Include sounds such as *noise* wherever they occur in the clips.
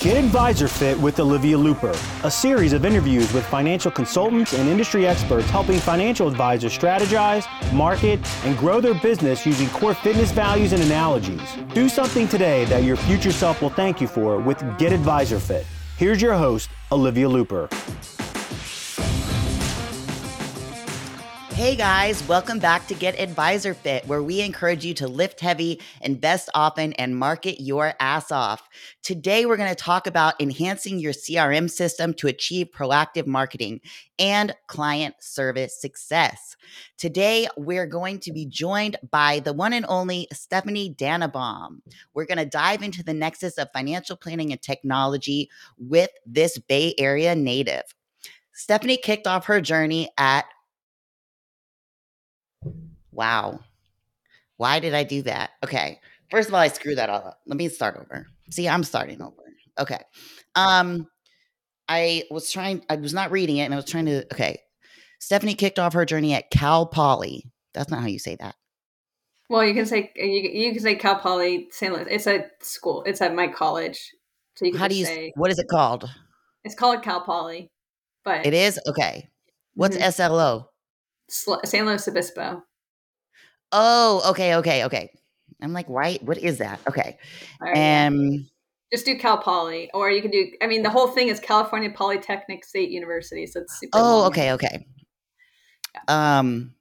Get Advisor Fit with Olivia Looper, a series of interviews with financial consultants and industry experts helping financial advisors strategize, market, and grow their business using core fitness values and analogies. Do something today that your future self will thank you for with Get Advisor Fit. Here's your host, Olivia Looper. Hey guys, welcome back to Get Advisor Fit, where we encourage you to lift heavy, invest often, and market your ass off. Today, we're going to talk about enhancing your CRM system to achieve proactive marketing and client service success. Today, we're going to be joined by the one and only Stephanie Dannebaum. We're going to dive into the nexus of financial planning and technology with this Bay Area native. Stephanie kicked off her journey at Wow. Why did I do that? Okay. First of all, I screwed that all up. Let me start over. See, I'm starting over. Okay. Um, I was trying, I was not reading it and I was trying to, okay. Stephanie kicked off her journey at Cal Poly. That's not how you say that. Well, you can say you, you can say Cal Poly San Luis. It's a school. It's at my college. So you can how do you say what is it called? It's called Cal Poly, but it is okay. What's mm-hmm. SLO? San Luis Obispo. Oh, okay, okay, okay. I'm like, why? What is that? Okay. Right, um, just do Cal Poly, or you can do. I mean, the whole thing is California Polytechnic State University, so it's super. Oh, long. okay, okay. Yeah. Um.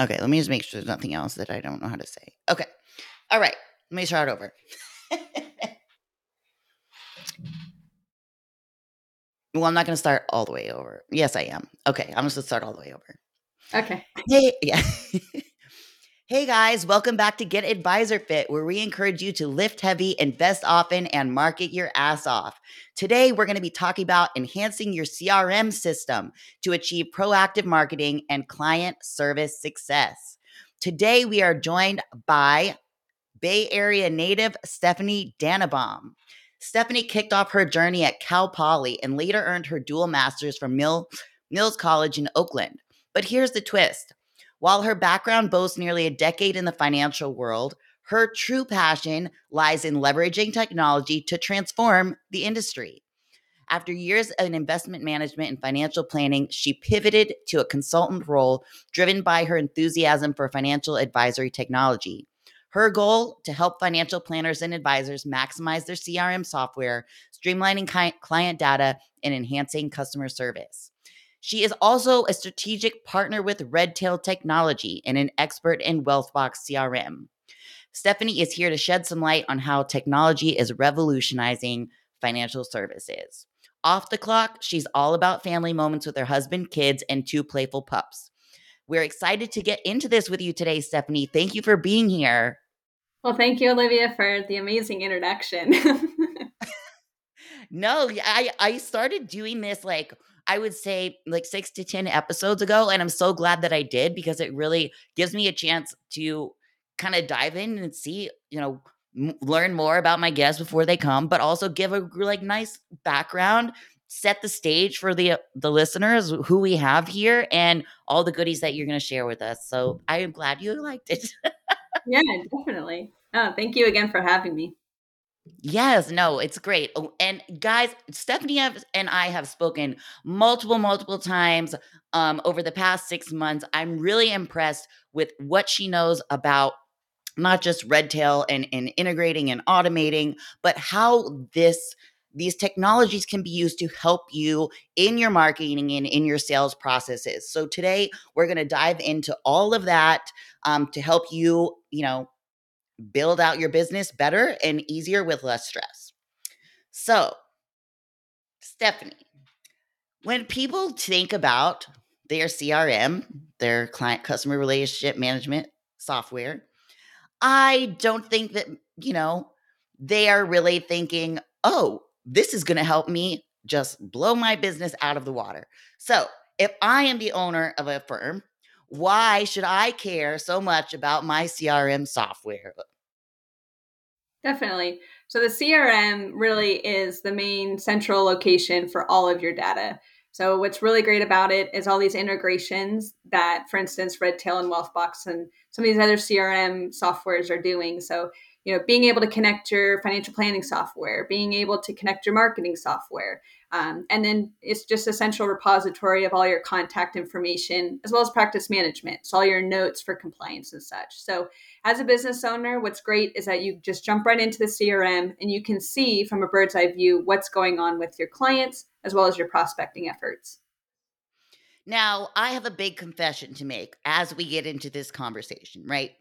Okay, let me just make sure there's nothing else that I don't know how to say. Okay. All right. Let me start over. *laughs* Well, I'm not going to start all the way over. Yes, I am. Okay, I'm just going to start all the way over. Okay. Hey, *laughs* yeah. hey guys, welcome back to Get Advisor Fit, where we encourage you to lift heavy, invest often, and market your ass off. Today, we're going to be talking about enhancing your CRM system to achieve proactive marketing and client service success. Today, we are joined by Bay Area native Stephanie Dannebaum. Stephanie kicked off her journey at Cal Poly and later earned her dual master's from Mill, Mills College in Oakland. But here's the twist while her background boasts nearly a decade in the financial world, her true passion lies in leveraging technology to transform the industry. After years in investment management and financial planning, she pivoted to a consultant role driven by her enthusiasm for financial advisory technology. Her goal to help financial planners and advisors maximize their CRM software, streamlining client data, and enhancing customer service. She is also a strategic partner with Redtail Technology and an expert in Wealthbox CRM. Stephanie is here to shed some light on how technology is revolutionizing financial services. Off the clock, she's all about family moments with her husband, kids, and two playful pups. We're excited to get into this with you today, Stephanie. Thank you for being here. Well, thank you, Olivia, for the amazing introduction. *laughs* no, I I started doing this like I would say like 6 to 10 episodes ago and I'm so glad that I did because it really gives me a chance to kind of dive in and see, you know, m- learn more about my guests before they come, but also give a like nice background set the stage for the the listeners who we have here and all the goodies that you're going to share with us. So I am glad you liked it. yeah, definitely. Oh, thank you again for having me. Yes, no, it's great. Oh, and guys, Stephanie and I have spoken multiple, multiple times um, over the past six months. I'm really impressed with what she knows about not just Redtail and, and integrating and automating, but how this these technologies can be used to help you in your marketing and in your sales processes. So today we're going to dive into all of that um, to help you, you know, build out your business better and easier with less stress. So, Stephanie, when people think about their CRM, their client customer relationship management software, I don't think that, you know, they are really thinking, oh, this is going to help me just blow my business out of the water. So, if I am the owner of a firm, why should I care so much about my CRM software? Definitely. So, the CRM really is the main central location for all of your data. So what's really great about it is all these integrations that, for instance, Redtail and Wealthbox and some of these other CRM softwares are doing. So you know, being able to connect your financial planning software, being able to connect your marketing software, um, and then it's just a central repository of all your contact information as well as practice management. So all your notes for compliance and such. So as a business owner, what's great is that you just jump right into the CRM and you can see from a bird's eye view what's going on with your clients as well as your prospecting efforts. Now, I have a big confession to make as we get into this conversation, right?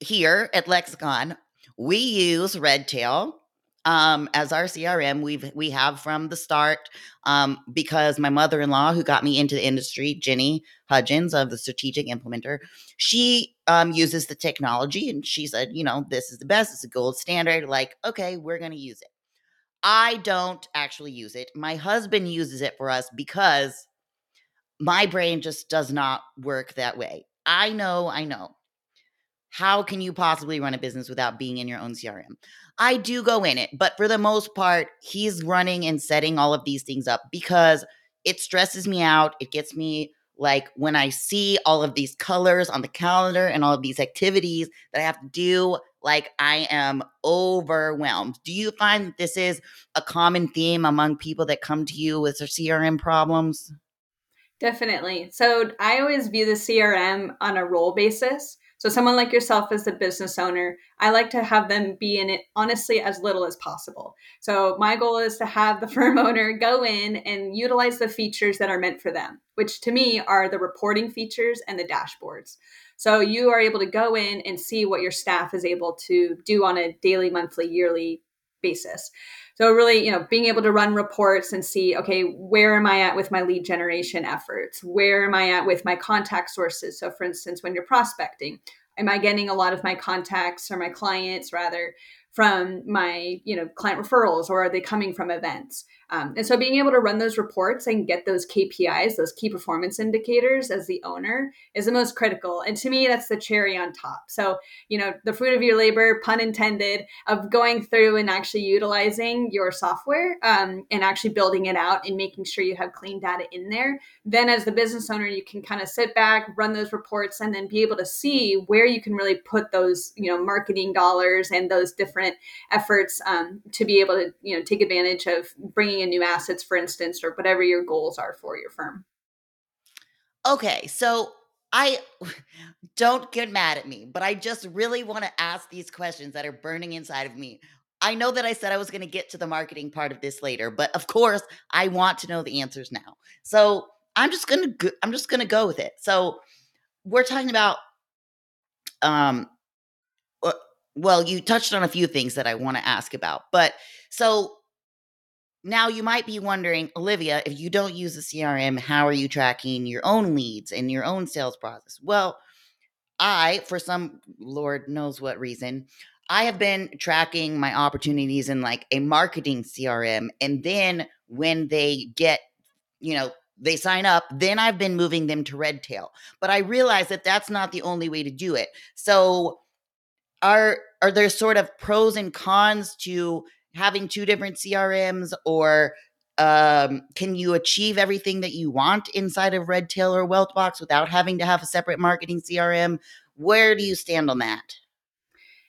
Here at Lexicon, we use Redtail um, as our CRM. We've we have from the start um, because my mother in law, who got me into the industry, Jenny Hudgens of the Strategic Implementer, she um, uses the technology, and she said, you know, this is the best. It's a gold standard. Like, okay, we're going to use it. I don't actually use it. My husband uses it for us because my brain just does not work that way. I know, I know. How can you possibly run a business without being in your own CRM? I do go in it, but for the most part, he's running and setting all of these things up because it stresses me out. It gets me like when I see all of these colors on the calendar and all of these activities that I have to do, like I am overwhelmed. Do you find that this is a common theme among people that come to you with their CRM problems? Definitely. So I always view the CRM on a role basis. So, someone like yourself as the business owner, I like to have them be in it honestly as little as possible. So, my goal is to have the *laughs* firm owner go in and utilize the features that are meant for them, which to me are the reporting features and the dashboards. So, you are able to go in and see what your staff is able to do on a daily, monthly, yearly basis. So really, you know, being able to run reports and see, okay, where am I at with my lead generation efforts? Where am I at with my contact sources? So for instance, when you're prospecting, am I getting a lot of my contacts or my clients rather from my you know client referrals or are they coming from events um, and so being able to run those reports and get those kpis those key performance indicators as the owner is the most critical. And to me that's the cherry on top. So you know the fruit of your labor pun intended of going through and actually utilizing your software um, and actually building it out and making sure you have clean data in there. Then as the business owner you can kind of sit back run those reports and then be able to see where you can really put those you know marketing dollars and those different efforts um, to be able to you know take advantage of bringing new assets for instance or whatever your goals are for your firm okay so i *laughs* don't get mad at me but i just really want to ask these questions that are burning inside of me I know that I said I was going to get to the marketing part of this later, but of course, I want to know the answers now. So, I'm just going to I'm just going to go with it. So, we're talking about um well, you touched on a few things that I want to ask about. But so now you might be wondering, Olivia, if you don't use the CRM, how are you tracking your own leads and your own sales process? Well, I, for some Lord knows what reason, I have been tracking my opportunities in like a marketing CRM. And then when they get, you know, they sign up, then I've been moving them to Redtail. But I realize that that's not the only way to do it. So are are there sort of pros and cons to having two different CRMs or um, can you achieve everything that you want inside of Redtail or Wealthbox without having to have a separate marketing CRM? Where do you stand on that?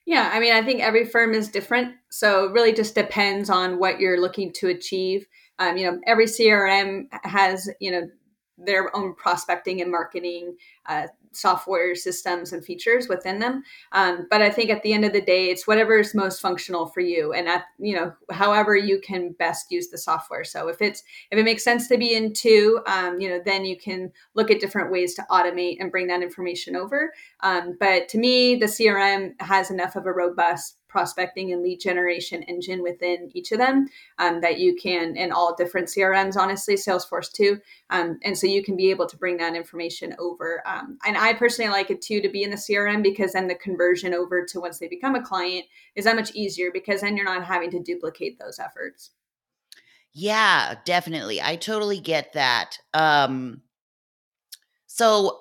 Yeah, I mean, I think every firm is different. So it really just depends on what you're looking to achieve. Um, you know, every CRM has, you know, their own prospecting and marketing uh, software systems and features within them. Um, but I think at the end of the day, it's whatever is most functional for you, and at you know however you can best use the software. So if it's if it makes sense to be in two, um, you know, then you can look at different ways to automate and bring that information over. Um, but to me, the CRM has enough of a robust prospecting and lead generation engine within each of them um, that you can in all different crms honestly salesforce too. Um, and so you can be able to bring that information over um, and i personally like it too to be in the crm because then the conversion over to once they become a client is that much easier because then you're not having to duplicate those efforts. Yeah definitely. I totally get that. Um so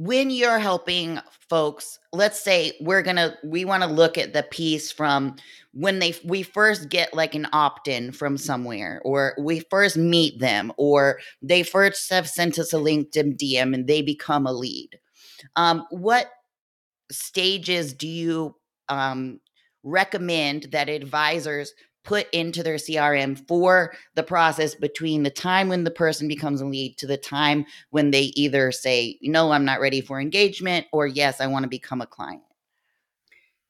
when you're helping folks let's say we're gonna we want to look at the piece from when they we first get like an opt-in from somewhere or we first meet them or they first have sent us a linkedin dm and they become a lead. Um, what stages do you um, recommend that advisors put into their CRM for the process between the time when the person becomes a lead to the time when they either say, no, I'm not ready for engagement, or yes, I want to become a client?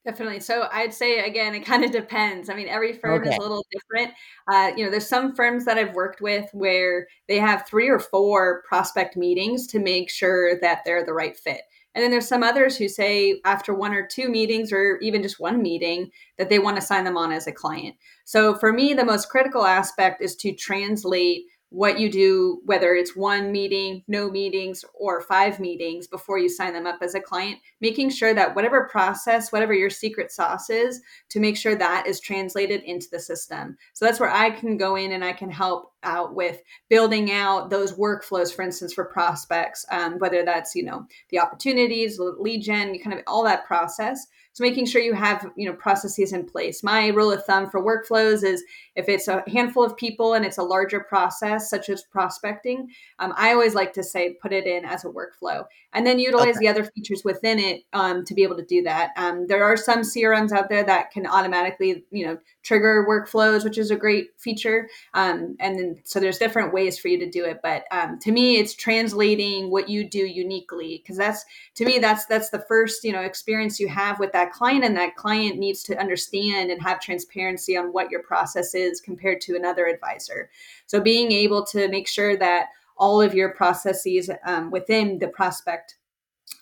Definitely. So I'd say again, it kind of depends. I mean, every firm okay. is a little different. Uh, you know, there's some firms that I've worked with where they have three or four prospect meetings to make sure that they're the right fit. And then there's some others who say after one or two meetings or even just one meeting that they want to sign them on as a client. So for me, the most critical aspect is to translate what you do, whether it's one meeting, no meetings, or five meetings before you sign them up as a client, making sure that whatever process, whatever your secret sauce is, to make sure that is translated into the system. So that's where I can go in and I can help out with building out those workflows, for instance, for prospects, um, whether that's, you know, the opportunities, lead gen, kind of all that process so making sure you have, you know, processes in place. My rule of thumb for workflows is if it's a handful of people and it's a larger process, such as prospecting, um, I always like to say put it in as a workflow and then utilize okay. the other features within it um, to be able to do that. Um, there are some CRMs out there that can automatically, you know, trigger workflows, which is a great feature. Um, and then, so there's different ways for you to do it. But um, to me, it's translating what you do uniquely because that's to me that's that's the first you know experience you have with that client, and that client needs to understand and have transparency on what your process is compared to another advisor. So being able to make sure that all of your processes um, within the prospect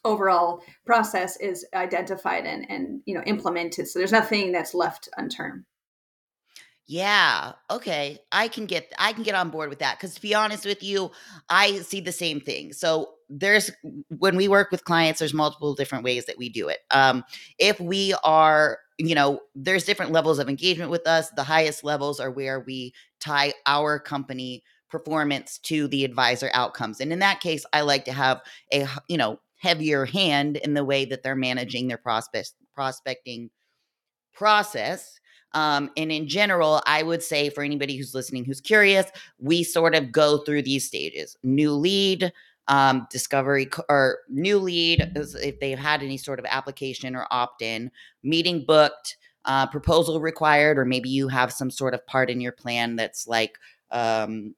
overall process is identified and and you know implemented so there's nothing that's left unturned yeah. Okay. I can get I can get on board with that cuz to be honest with you, I see the same thing. So there's when we work with clients there's multiple different ways that we do it. Um if we are, you know, there's different levels of engagement with us. The highest levels are where we tie our company performance to the advisor outcomes. And in that case, I like to have a, you know, heavier hand in the way that they're managing their prospect prospecting process um, and in general, I would say for anybody who's listening who's curious, we sort of go through these stages new lead, um, discovery, or new lead, if they've had any sort of application or opt in, meeting booked, uh, proposal required, or maybe you have some sort of part in your plan that's like, um,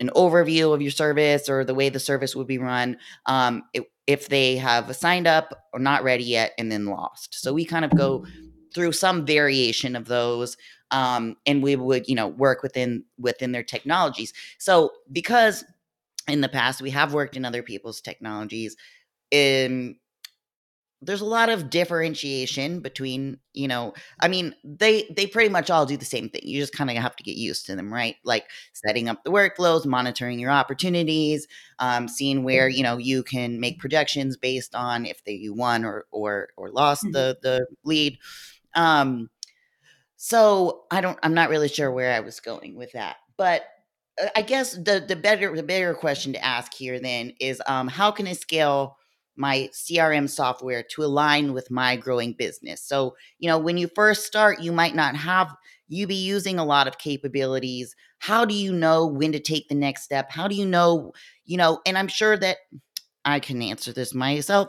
an overview of your service or the way the service would be run um, it, if they have signed up or not ready yet and then lost. So we kind of go through some variation of those um, and we would you know work within within their technologies. So because in the past we have worked in other people's technologies in there's a lot of differentiation between you know i mean they they pretty much all do the same thing. You just kind of have to get used to them right? Like setting up the workflows monitoring your opportunities um, seeing where you know you can make projections based on if they won or or or lost mm-hmm. the the lead um, so I don't, I'm not really sure where I was going with that, but uh, I guess the the better the better question to ask here then is um, how can I scale my CRM software to align with my growing business? So you know when you first start, you might not have you be using a lot of capabilities. How do you know when to take the next step? How do you know you know? And I'm sure that I can answer this myself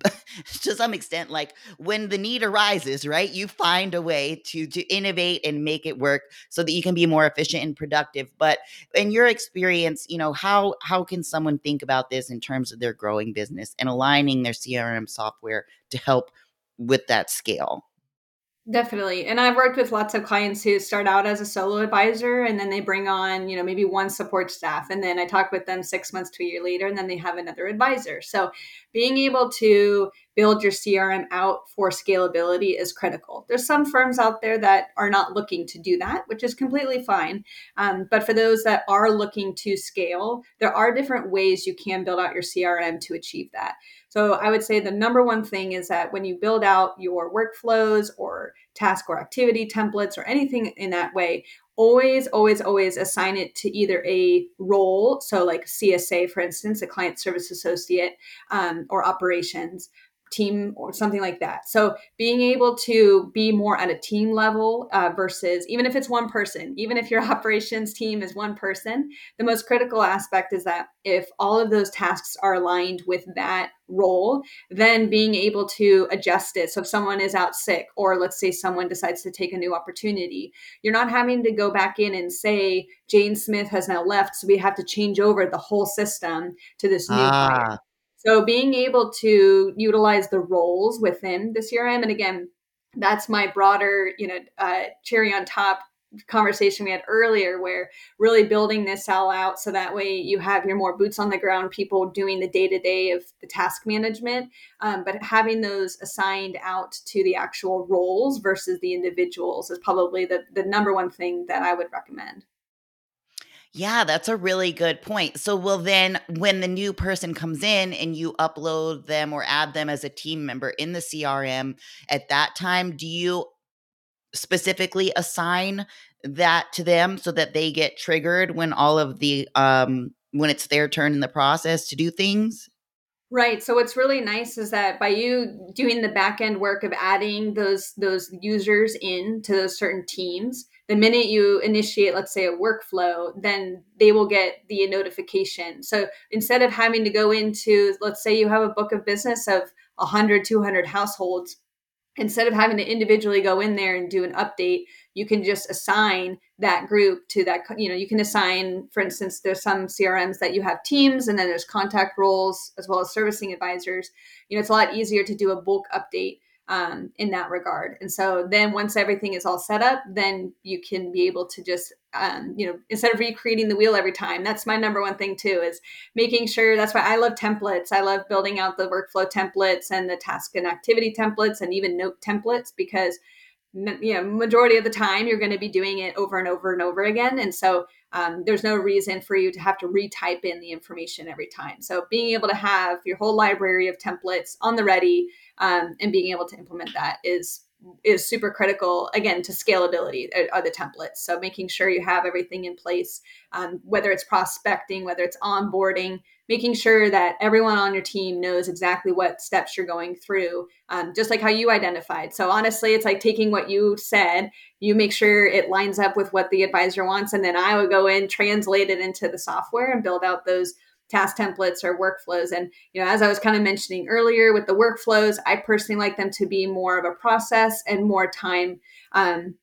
*laughs* to some extent like when the need arises right you find a way to to innovate and make it work so that you can be more efficient and productive. But in your experience you know how how can someone think about this in terms of their growing business and aligning their crm software to help with that scale Definitely. And I've worked with lots of clients who start out as a solo advisor and then they bring on, you know, maybe one support staff. And then I talk with them six months to a year later and then they have another advisor. So being able to build your CRM out for scalability is critical. There's some firms out there that are not looking to do that, which is completely fine. Um, but for those that are looking to scale, there are different ways you can build out your CRM to achieve that. So I would say the number one thing is that when you build out your workflows or task or activity templates or anything in that way, always, always, always assign it to either a role, so like CSA, for instance, a client service associate, um, or operations, team or something like that. So being able to be more at a team level uh, versus even if it's one person, even if your *laughs* operations team is one person, the most critical aspect is that if all of those tasks are aligned with that role, then being able to adjust it. So if someone is out sick, or let's say someone decides to take a new opportunity, you're not having to go back in and say, Jane Smith has now left, so we have to change over the whole system to this new ah. So being able to utilize the roles within the CRM, and again, that's my broader, you know, uh, cherry on top conversation we had earlier where really building this all out so that way you have your more boots on the ground people doing the day to day of the task management um, but having those assigned out to the actual roles versus the individuals is probably the, the number one thing that i would recommend yeah, that's a really good point. So, will then, when the new person comes in and you upload them or add them as a team member in the CRM, at that time, do you specifically assign that to them so that they get triggered when all of the, um, when it's their turn in the process to do things? Right. So what's really nice is that by you doing the back end work of adding those those users in to those certain teams, the minute you initiate, let's say, a workflow, then they will get the notification. So instead of having to go into, let's say you have a book of business of 100, 200 households, instead of having to individually go in there and do an update, you can just assign that group to that. You know, you can assign, for instance, there's some CRMs that you have teams and then there's contact roles as well as servicing advisors. You know, it's a lot easier to do a bulk update um, in that regard. And so then once everything is all set up, then you can be able to just, um, you know, instead of recreating the wheel every time, that's my number one thing too, is making sure that's why I love templates. I love building out the workflow templates and the task and activity templates and even note templates because you know majority of the time you're going to be doing it over and over and over again and so um, there's no reason for you to have to retype in the information every time so being able to have your whole library of templates on the ready um, and being able to implement that is is super critical again to scalability uh, are the templates. So making sure you have everything in place um, whether it's prospecting whether it's onboarding making sure that everyone on your team knows exactly what steps you're going through um, just like how you identified. So honestly it's like taking what you said you make sure it lines up with what the advisor wants and then i would go in translate it into the software and build out those task templates or workflows. And, you know, as I was kind of mentioning earlier with the workflows, I personally like them to be more of a process and more time. Um,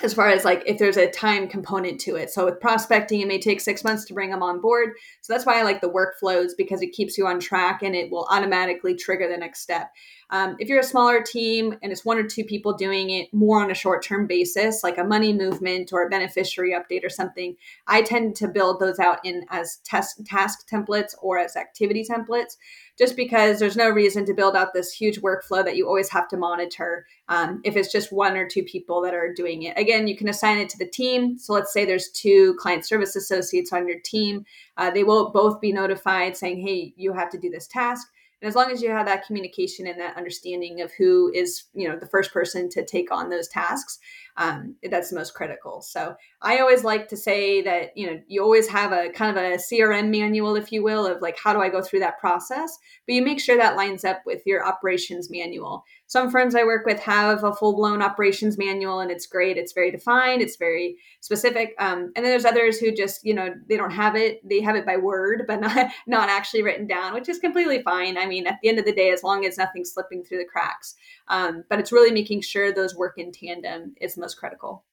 as far as like if there's a time component to it. So with prospecting, it may take six months to bring them on board. So that's why I like the workflows because it keeps you on track and it will automatically trigger the next step. Um, if you're a smaller team and it's one or two people doing it more on a short term basis, like a money movement or a beneficiary update or something, I tend to build those out in as test task templates or as activity templates, just because there's no reason to build out this huge workflow that you always have to monitor um, if it's just one or two people that are doing it. Again, you can assign it to the team. So let's say there's two client service associates on your team. Uh, they will both be notified saying, hey, you have to do this task and as long as you have that communication and that understanding of who is you know the first person to take on those tasks um, that's the most critical so i always like to say that you know you always have a kind of a crm manual if you will of like how do i go through that process but you make sure that lines up with your operations manual some firms I work with have a full blown operations manual and it's great. It's very defined, it's very specific. Um, and then there's others who just, you know, they don't have it. They have it by word, but *laughs* not, not actually written down, which is completely fine. I mean, at the end of the day, as long as nothing's slipping through the cracks. Um, but it's really making sure those work in tandem is most critical.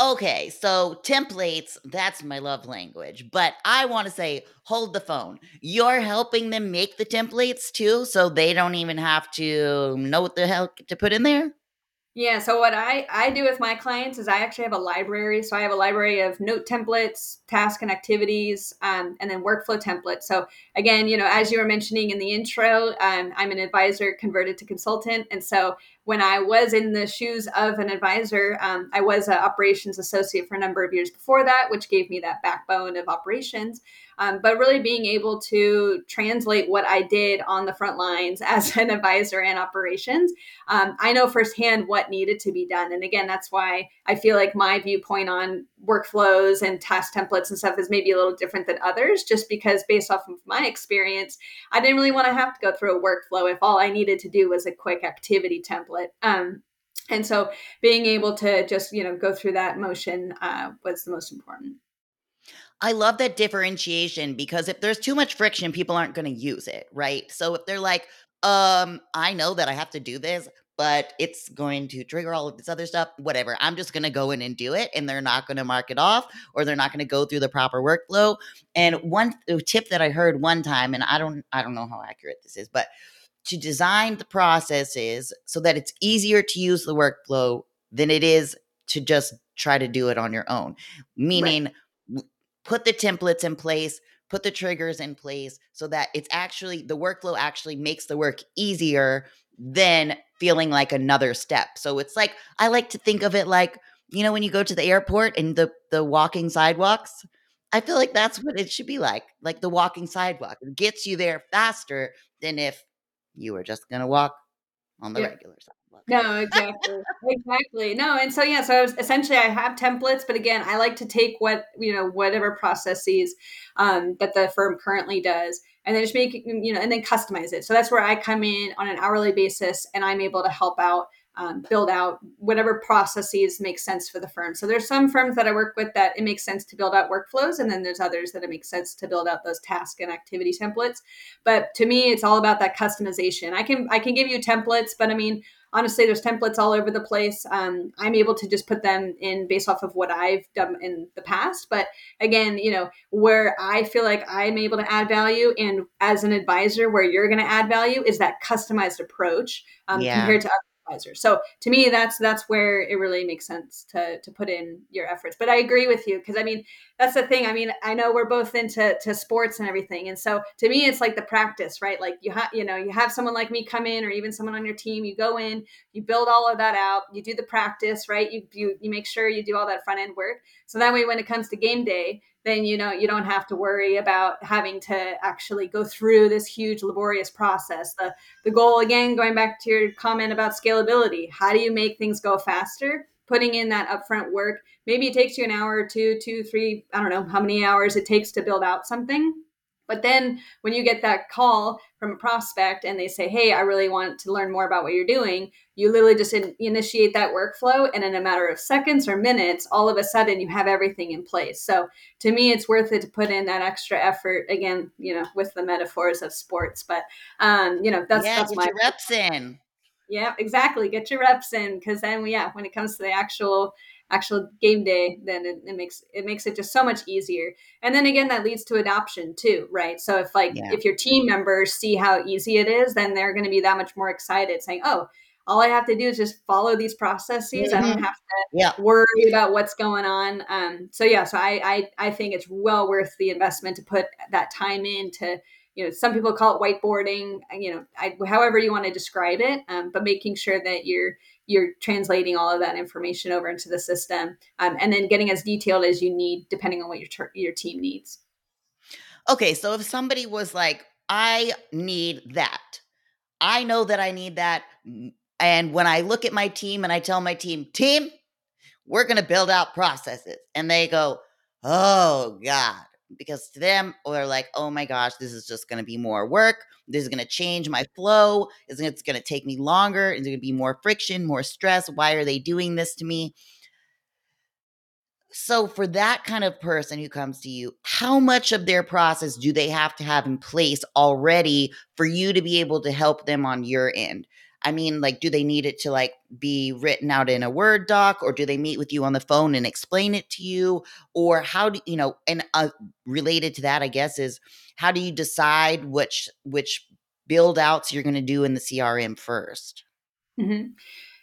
Okay, so templates, that's my love language. But I want to say, hold the phone. You're helping them make the templates too, so they don't even have to know what the hell to put in there? Yeah, so what I, I do with my clients is I actually have a library. So I have a library of note templates, task and activities, um, and then workflow templates. So again, you know, as you were mentioning in the intro, um, I'm an advisor converted to consultant. And so when I was in the shoes of an advisor, um, I was an operations associate for a number of years before that, which gave me that backbone of operations. Um, but really being able to translate what I did on the front lines *laughs* as an advisor and operations. Um, I know firsthand what needed to be done. And again, that's why I feel like my viewpoint on workflows and task templates and stuff is maybe a little different than others, just because based off of my experience, I didn't really want to have to go through a workflow if all I needed to do was a quick activity template. Um, and so being able to just you know go through that motion uh, was the most important I love that differentiation because if there's too much friction, people aren't going to use it, right? So if they're like, um, I know that I have to do this, but it's going to trigger all of this other stuff, whatever. I'm just going to go in and do it and they're not going to mark it off or they're not going to go through the proper workflow. And one tip that I heard one time and I don't I don't know how accurate this is, but to design the processes so that it's easier to use the workflow than it is to just try to do it on your own. Meaning, right. Put the templates in place, put the triggers in place so that it's actually the workflow actually makes the work easier than feeling like another step. So it's like, I like to think of it like, you know, when you go to the airport and the, the walking sidewalks, I feel like that's what it should be like, like the walking sidewalk. It gets you there faster than if you were just going to walk on the yeah. regular sidewalk. No, *laughs* exactly. exactly. No, and so yeah, so essentially I have templates, but again, I like to take what, you know, whatever processes um, that the firm currently does and then just make you know, and then customize it. So that's where I come in on an hourly basis and I'm able to help out um, build out whatever processes make sense for the firm. So there's some firms that I work with that it makes sense to build out workflows, and then there's others that it makes sense to build out those task and activity templates. But to me, it's all about that customization. I can I can give you templates, but I mean honestly, there's templates all over the place. Um, I'm able to just put them in based off of what I've done in the past. But again, you know, where I feel like I'm able to add value and as an advisor, where you're going to add value is that customized approach um, yeah. compared to other advisor. So to me, that's that's where it really makes sense to to put in your efforts. But I agree with you because I mean that's the thing. I mean I know we're both into to sports and everything, and so to me it's like the practice, right? Like you have you know you have someone like me come in, or even someone on your team. You go in, you build all of that out, you do the practice, right? You you you make sure you do all that front end work. So that way, when it comes to game day, then you know you don't have to worry about having to actually go through this huge laborious process. The the goal again going back to your comment about scalability how do you make things go faster? Putting in that upfront work maybe it takes you an hour or two two three i don't know how many hours it takes to build out something but then when you get that call from a prospect and they say, Hey, I really want to learn more about what you're doing, you literally just in, initiate that workflow. And in a matter of seconds or minutes, all of a sudden you have everything in place. So to me, it's worth it to put in that extra effort again, you know, with the metaphors of sports. But, um, you know, that's, yeah, that's my reps in. Yeah, exactly. Get your reps in. Cause then, yeah, when it comes to the actual actual game day, then it, it, makes it makes it just so much easier. And then again, that leads to adoption too, right? So if like yeah. if your team members see how easy it is, then they're going to be that much more excited, saying, "Oh, all I have to do is just follow these processes. Mm-hmm. I don't mm-hmm. have to yeah. worry about what's going on." Um, so yeah, so I, I I think it's well worth the investment to put that time in to you know some people call it whiteboarding you know I, however you want to describe it um, but making sure that you're you're translating all of that information over into the system um, and then getting as detailed as you need depending on what your ter- your team needs. Okay so if somebody was like i need that. I know that i need that and when i look at my team and i tell my team team we're going to build out processes and they go oh god because to them they're like oh my gosh this is just going to be more work. This is going to change my flow. It's going to take me longer. It's going to be more friction more stress. Why are they doing this to me? So for that kind of person who comes to you how much of their process do they have to have in place already for you to be able to help them on your end I mean, like, do they need it to like be written out in a Word doc, or do they meet with you on the phone and explain it to you, or how do you know? And uh, related to that, I guess, is how do you decide which which build outs you're going to do in the CRM 1st mm-hmm.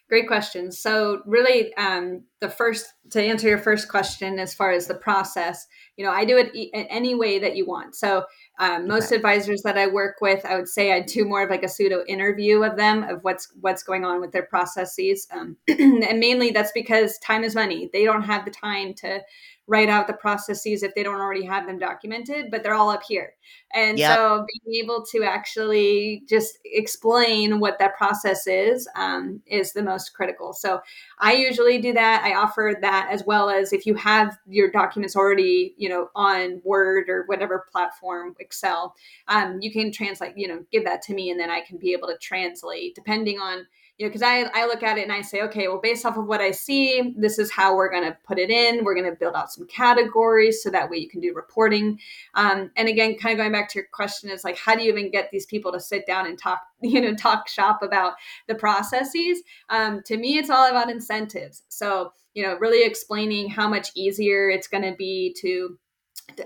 Great question. So, really, um, the first to answer your first question, as far as the process, you know, I do it any way that you want. So, um, most okay. advisors that I work with, I would say I do more of like a pseudo interview of them of what's what's going on with their processes, um, *clears throat* and mainly that's because time is money. They don't have the time to write out the processes if they don't already have them documented, but they're all up here. And Yep. so being able to actually just explain what that process is um, is the most critical. So I usually do that. I offer that as well as if you have your documents already, you know, on Word or whatever platform, Excel, um, you can translate, you know, give that to me and then I can be able to translate depending on you know, because I, I look at it and I say, okay, well, based off of what I see, this is how we're going to put it in. We're going to build out some categories so that way you can do reporting. Um, and again, kind of going back to your question is like, how do you even get these people to sit down and talk, *laughs* you know, talk shop about the processes? Um, to me, it's all about incentives. So, you know, really explaining how much easier it's going to be to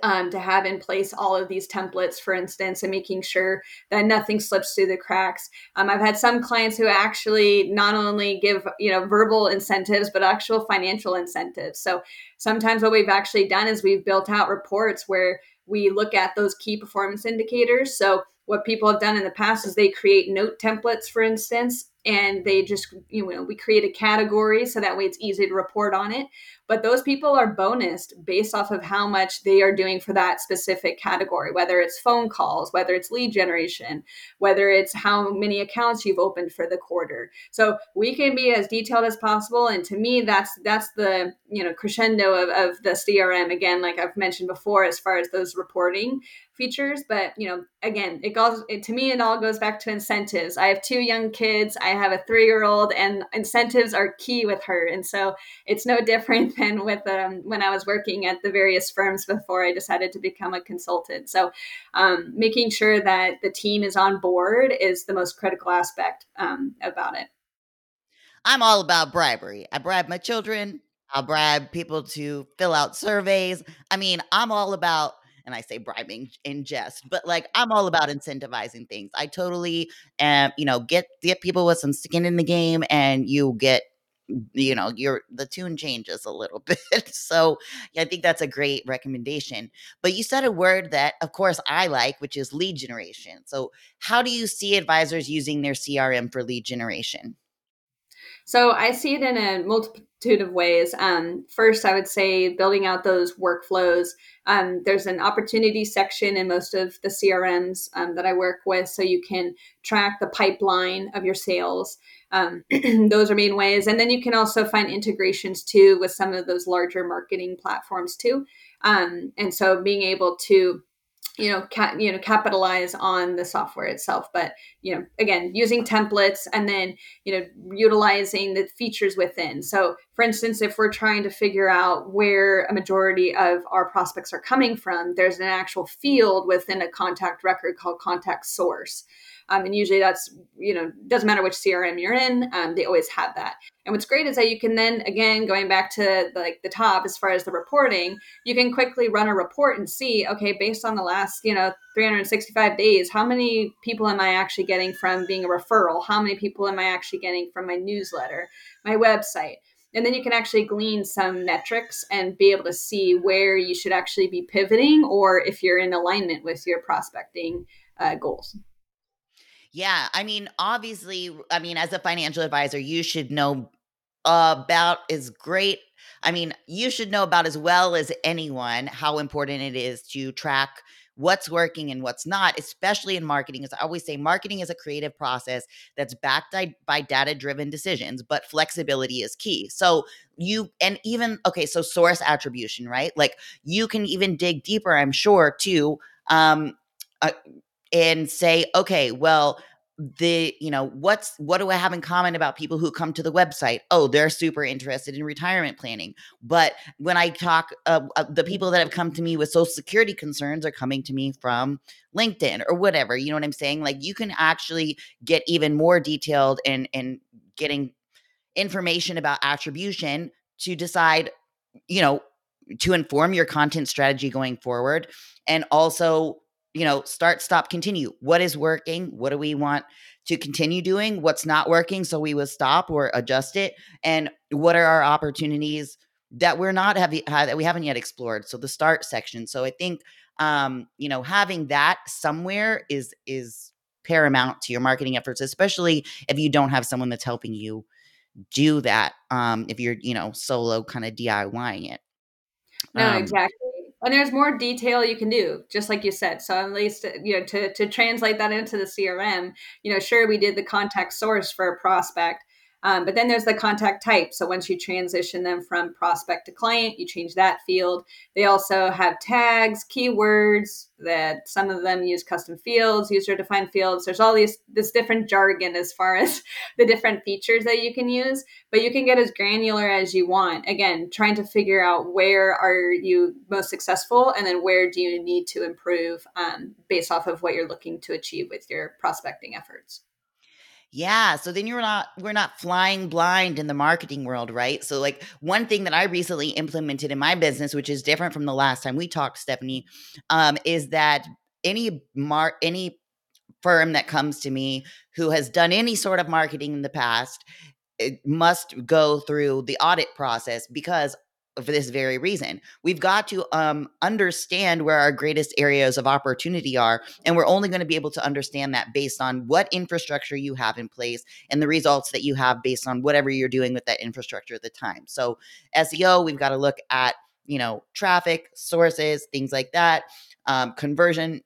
um, to have in place all of these templates, for instance, and making sure that nothing slips through the cracks. Um, I've had some clients who actually not only give you know verbal incentives, but actual financial incentives. So sometimes what we've actually done is we've built out reports where we look at those key performance indicators. So what people have done in the past is they create note templates, for instance, and they just you know we create a category so that way it's easy to report on it. But those people are bonused based off of how much they are doing for that specific category whether it's phone calls whether it's lead generation whether it's how many accounts you've opened for the quarter. So we can be as detailed as possible and to me that's that's the you know crescendo of, of the crm again like i've mentioned before as far as those reporting features but you know again it goes it, to me it all goes back to incentives. I have two young kids. I have a three year old and incentives are key with her and so it's no *laughs* different than with um, when i was working at the various firms before i decided to become a consultant so um, making sure that the team is on board is the most critical aspect um, about it I'm all about bribery. I bribe my children. I'll bribe people to fill out surveys. I mean, I'm all about and I say bribing in jest, but like I'm all about incentivizing things. I totally um, you know, get get people with some skin in the game and you get you know, your the tune changes a little *laughs* bit. so yeah, I think that's a great recommendation. But you said a word that of course I like, which is lead generation. So how do you see advisors using their CRM for lead generation? So I see it in a multitude of ways. Um, first, I would say building out those workflows. Um, there's an opportunity section in most of the CRMs um, that I work with, so you can track the pipeline of your sales. Um, *clears throat* those are main ways, and then you can also find integrations too with some of those larger marketing platforms too. Um, and so being able to you know, ca- you know, capitalize on the software itself. But you know, again, using templates and then you know, utilizing the features within. So, for instance, if we're trying to figure out where a majority of our prospects are coming from, there's an actual field within a contact record called contact source. Um, and usually that's, you know, doesn't matter which CRM you're in, um, they always have that. And what's great is that you can then, again, going back to like the top as far as the reporting, you can quickly run a report and see, okay, based on the last, you know, 365 days, how many people am I actually getting from being a referral? How many people am I actually getting from my newsletter, my website? and then you can actually glean some metrics and be able to see where you should actually be pivoting or if you're in alignment with your prospecting uh, goals Yeah, I mean, obviously, I mean, as a financial advisor, you should know about as great. I mean, you should know about as well as anyone how important it is to track what's working and what's not, especially in marketing. As I always say, marketing is a creative process that's backed by, data driven decisions, but flexibility is key. So, you, and even, okay, so source attribution, right? Like you can even dig deeper, I'm sure, too. Um, uh, and say, okay, well, the you know what's what do i have in common about people who come to the website? Oh they're super interested in retirement planning. But when i talk uh, uh, the people that have come to me with social security concerns are coming to me from linkedin or whatever you know what i'm saying? Like you can actually get even more detailed and and getting information about attribution to decide you know to inform your content strategy going forward. And also you know, start, stop, continue. What is working? What do we want to continue doing? What's not working? So we will stop or adjust it. And what are our opportunities that we're not have that we haven't yet explored? So the start section. So I think, um, you know, having that somewhere is is paramount to your marketing efforts, especially if you don't have someone that's helping you do that. Um, if you're, you know, solo kind of DIYing it. No, um, exactly. And there's more detail you can do, just like you said. So at least you know to to translate that into the CRM, you know, sure we did the contact source for a prospect, um, but then there's the contact type. So once you transition them from prospect to client, you change that field. They also have tags, keywords that some of them use custom fields, user defined fields. There's all these this different jargon as far *laughs* as the different features that you can use, but you can get as granular as you want. Again, trying to figure out where are you most successful and then where do you need to improve um, based off of what you're looking to achieve with your prospecting efforts. Yeah. So then you're not, we're not flying blind in the marketing world, right? So, like, one thing that I recently implemented in my business, which is different from the last time we talked, Stephanie, um, is that any mar any firm that comes to me who has done any sort of marketing in the past it must go through the audit process because for this very reason. We've got to um, understand where our greatest areas of opportunity are. And we're only going to be able to understand that based on what infrastructure you have in place and the results that you have based on whatever you're doing with that infrastructure at the time. So, SEO, we've got to look at, you know, traffic, sources, things like that, um, conversion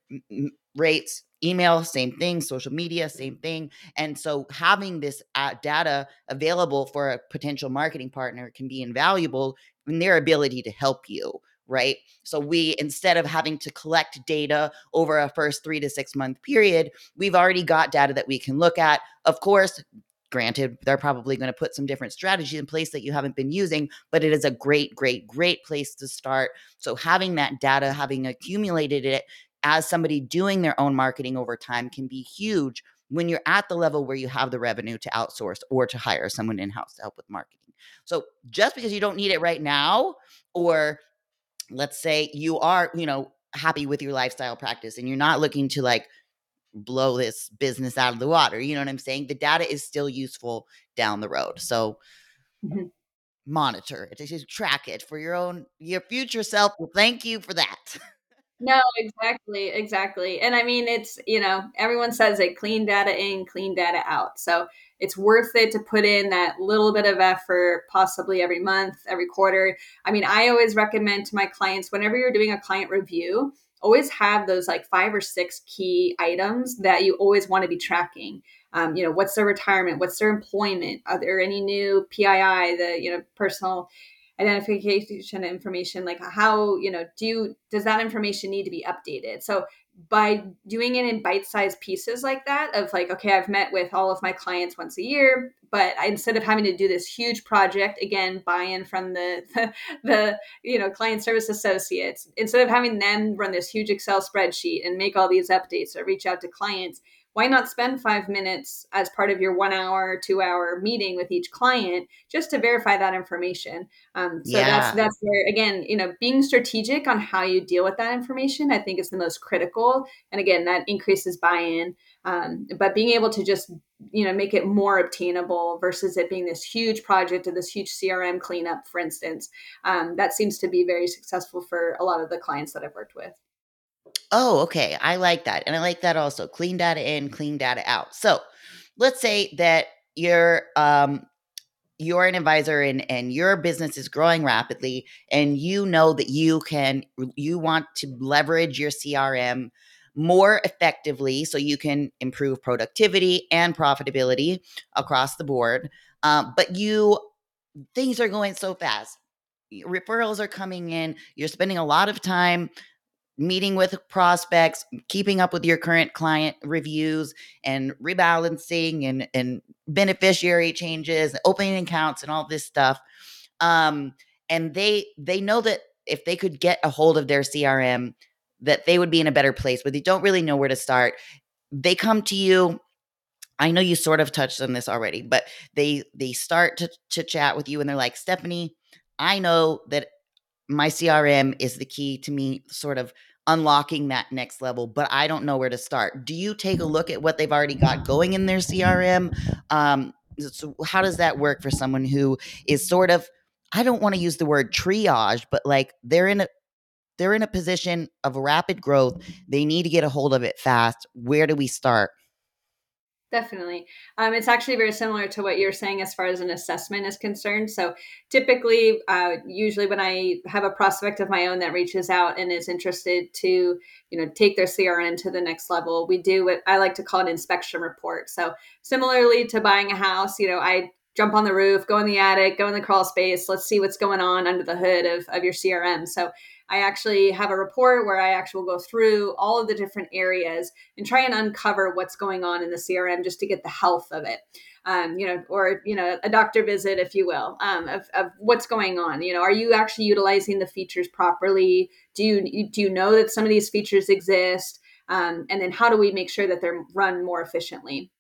rates, email same thing social media same thing and so having this uh, data available for a potential marketing partner can be invaluable in their ability to help you right? So we mm-hmm. instead of having to collect data over a first 3 to 6 month period we've already got data that we can look at. Of course granted they're probably going to put some different strategies in place that you haven't been using but it is a great great great place to start. So having that data having accumulated it as somebody doing their own marketing over time can be huge when you're at the level where you have the revenue to outsource or to hire someone in house to help with marketing. So just because you don't need it right now, or let's say you are, you know, happy with your lifestyle practice and you're not looking to like blow this business out of the water, you know what I'm saying? The data is still useful down the road. So mm-hmm. monitor it, just track it for your own your future self. Well, thank you for that. No, exactly, exactly. And I mean, it's, you know, everyone says it clean data in, clean data out. So it's worth it to put in that little bit of effort, possibly every month, every quarter. I mean, I always recommend to my clients whenever you're doing a client review, always have those like five or six key items that you always want to be tracking. Um, you know, what's their retirement? What's their employment? Are there any new PII, the, you know, personal identification information like how you know do you, does that information need to be updated so by doing it in bite-sized pieces like that of like okay i've met with all of my clients once a year but I, instead of having to do this huge project again buy-in from the, the *laughs* the you know client service associates instead of having them run this huge excel spreadsheet and make all these updates or reach out to clients why not spend five minutes as part of your one hour, two hour meeting with each client just to verify that information? Um, so yeah. that's that's where again, you know, being strategic on how you deal with that information, I think is the most critical. And again, that increases buy-in. Um, but being able to just you know make it more obtainable versus it being this huge project or this huge crm cleanup for instance um, that seems to be very successful for a lot of the clients that i've worked with Oh, okay. I like that. And I like that also. Clean data in, clean data out. So let's say that you're um you're an advisor and and your business is growing rapidly and you know that you can you want to leverage your CRM more effectively so you can improve productivity and profitability across the board. Um, but you things are going so fast. Referrals are coming in. You're spending a lot of time meeting with prospects, keeping up with your current client reviews and rebalancing and, and beneficiary changes, opening accounts and all this stuff. Um, and they they know that if they could get a hold of their CRM, that they would be in a better place, but they don't really know where to start. They come to you. I know you sort of touched on this already, but they they start to, to chat with you and they're like, Stephanie, I know that my CRM is the key to me sort of unlocking that next level, but I don't know where to start. Do you take a look at what they've already got going in their CRM? Um, so how does that work for someone who is sort of I don't want to use the word triage, but like they're in a they're in a position of rapid growth. They need to get a hold of it fast. Where do we start? Definitely. Um, it's actually very similar to what you're saying as far as an assessment is concerned. So typically, uh, usually when I have a prospect of my own that reaches out and is interested to, you know, take their CRM to the next level, we do what I like to call an inspection report. So similarly to buying a house, you know, I jump on the roof, go in the attic, go in the crawl space. Let's see what's going on under the hood of, of your CRM. So I actually have a report where I actually go through all of the different areas and try and uncover what's going on in the CRM just to get the health of it. Um, you know, or you know, a doctor visit, if you will, um, of, of what's going on. You know, are you actually utilizing the features properly? Do you do you know that some of these features exist? Um, and then how do we make sure that they're run more efficiently?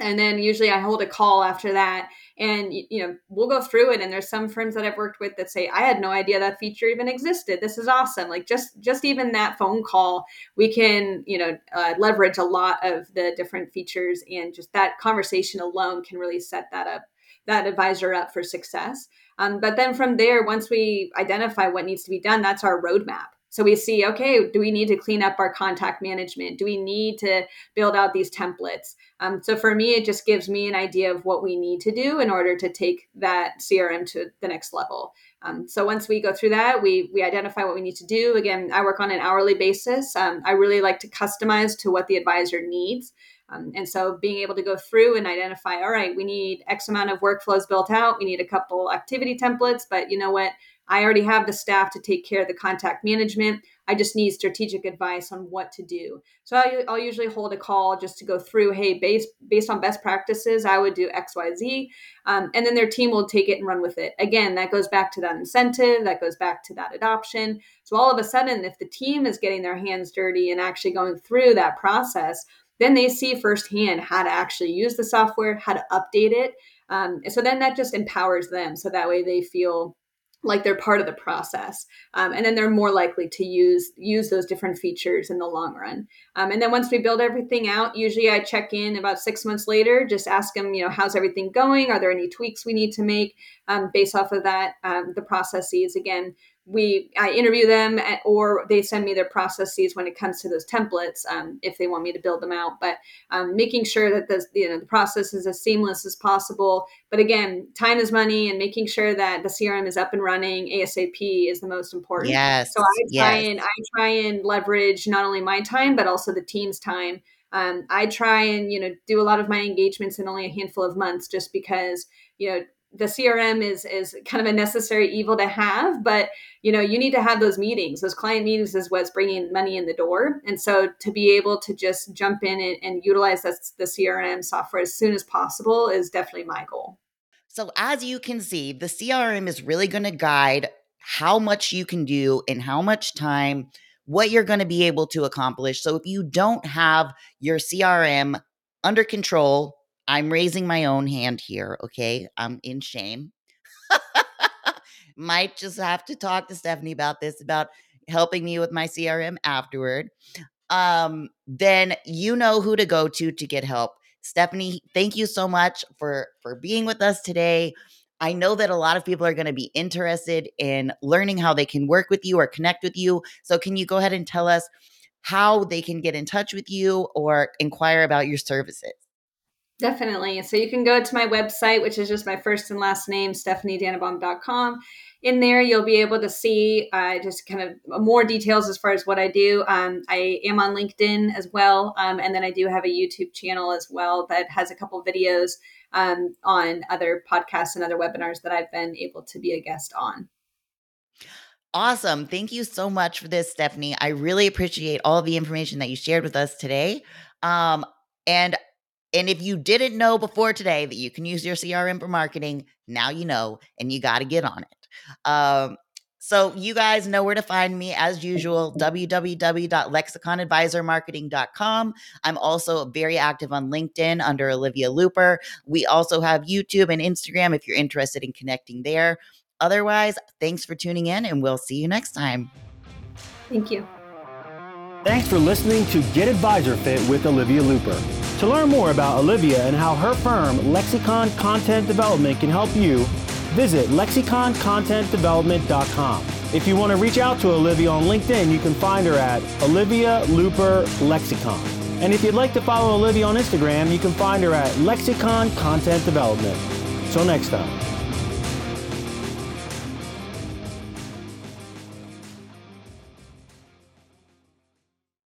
And then usually i hold a call after that and you know we'll go through it and there's some firms that i've worked with that say i had no idea that feature even existed. This is awesome. Like just just even that phone call we can you know uh, leverage a lot of the different features and just that conversation alone can really set that up that advisor up for success. Um, but then from there once we identify what needs to be done that's our roadmap so we see, okay, do we need to clean up our contact management? Do we need to build out these templates? Um, so for me, it just gives me an idea of what we need to do in order to take that CRM to the next level. Um, so once we go through that, we we identify what we need to do. Again, I work on an hourly basis. Um, I really like to customize to what the advisor needs. Um, and so being able to go through and identify, all right, we need X amount of workflows built out. We need a couple activity templates, but you know what? I already have the staff to take care of the contact management. I just need strategic advice on what to do. So I'll, I'll, usually hold a call just to go through, hey, based based on best practices, I would do X, Y, Z, um, and then their team will take it and run with it. Again, that goes back to that incentive, that goes back to that adoption. So all of a sudden, if the team is getting their hands dirty and actually going through that process, then they see firsthand how to actually use the software, how to update it. Um, so then that just empowers them. So that way they feel like they're part of the process um, and then they're more likely to use use those different features in the long run. Um, and then once we build everything out usually i check in about six months later just ask them you know how's everything going? Are there any tweaks we need to make? Um, based off of that um, the processes again we I interview them at, or they send me their processes when it comes to those templates um, if they want me to build them out. But um, making sure that the you know the process is as seamless as possible. But again, time is money, and making sure that the CRM is up and running ASAP is the most important. Yes. So I try yes. and I try and leverage not only my time but also the team's time. Um, I try and you know do a lot of my engagements in only a handful of months, just because you know the crm is is kind of a necessary evil to have but you know you need to have those meetings. Those client meetings is what's bringing money in the door. And so to be able to just jump in and, and utilize the crm software as soon as possible is definitely my goal. So as you can see the crm is really going to guide how much you can do in how much time what you're going to be able to accomplish. So if you don't have your crm under control I'm raising my own hand here, okay? I'm in shame. *laughs* Might just have to talk to Stephanie about this, about helping me with my CRM afterward. Um, then you know who to go to to get help. Stephanie, thank you so much for for being with us today. I know that a lot of people are going to be interested in learning how they can work with you or connect with you. So can you go ahead and tell us how they can get in touch with you or inquire about your services? Definitely. So you can go to my website, which is just my first and last name, stephaniedannebaum.com. In there, you'll be able to see uh, just kind of more details as far as what I do. Um, I am on LinkedIn as well. Um, and then I do have a YouTube channel as well that has a couple videos um, on other podcasts and other webinars that I've been able to be a guest on. Awesome. Thank you so much for this, Stephanie. I really appreciate all the information that you shared with us today. Um, and and if you didn't know before today that you can use your CRM for marketing, now you know, and you got to get on it. Um, so you guys know where to find me as usual, www.lexiconadvisormarketing.com. I'm also very active on LinkedIn under Olivia Looper. We also have YouTube and Instagram if you're interested in connecting there. Otherwise, thanks for tuning in and we'll see you next time. Thank you. Thanks for listening to Get Advisor Fit with Olivia Looper. To learn more about Olivia and how her firm, Lexicon Content Development, can help you, visit lexiconcontentdevelopment.com. If you want to reach out to Olivia on LinkedIn, you can find her at Olivia Looper Lexicon. And if you'd like to follow Olivia on Instagram, you can find her at Lexicon Content Development. Till next time.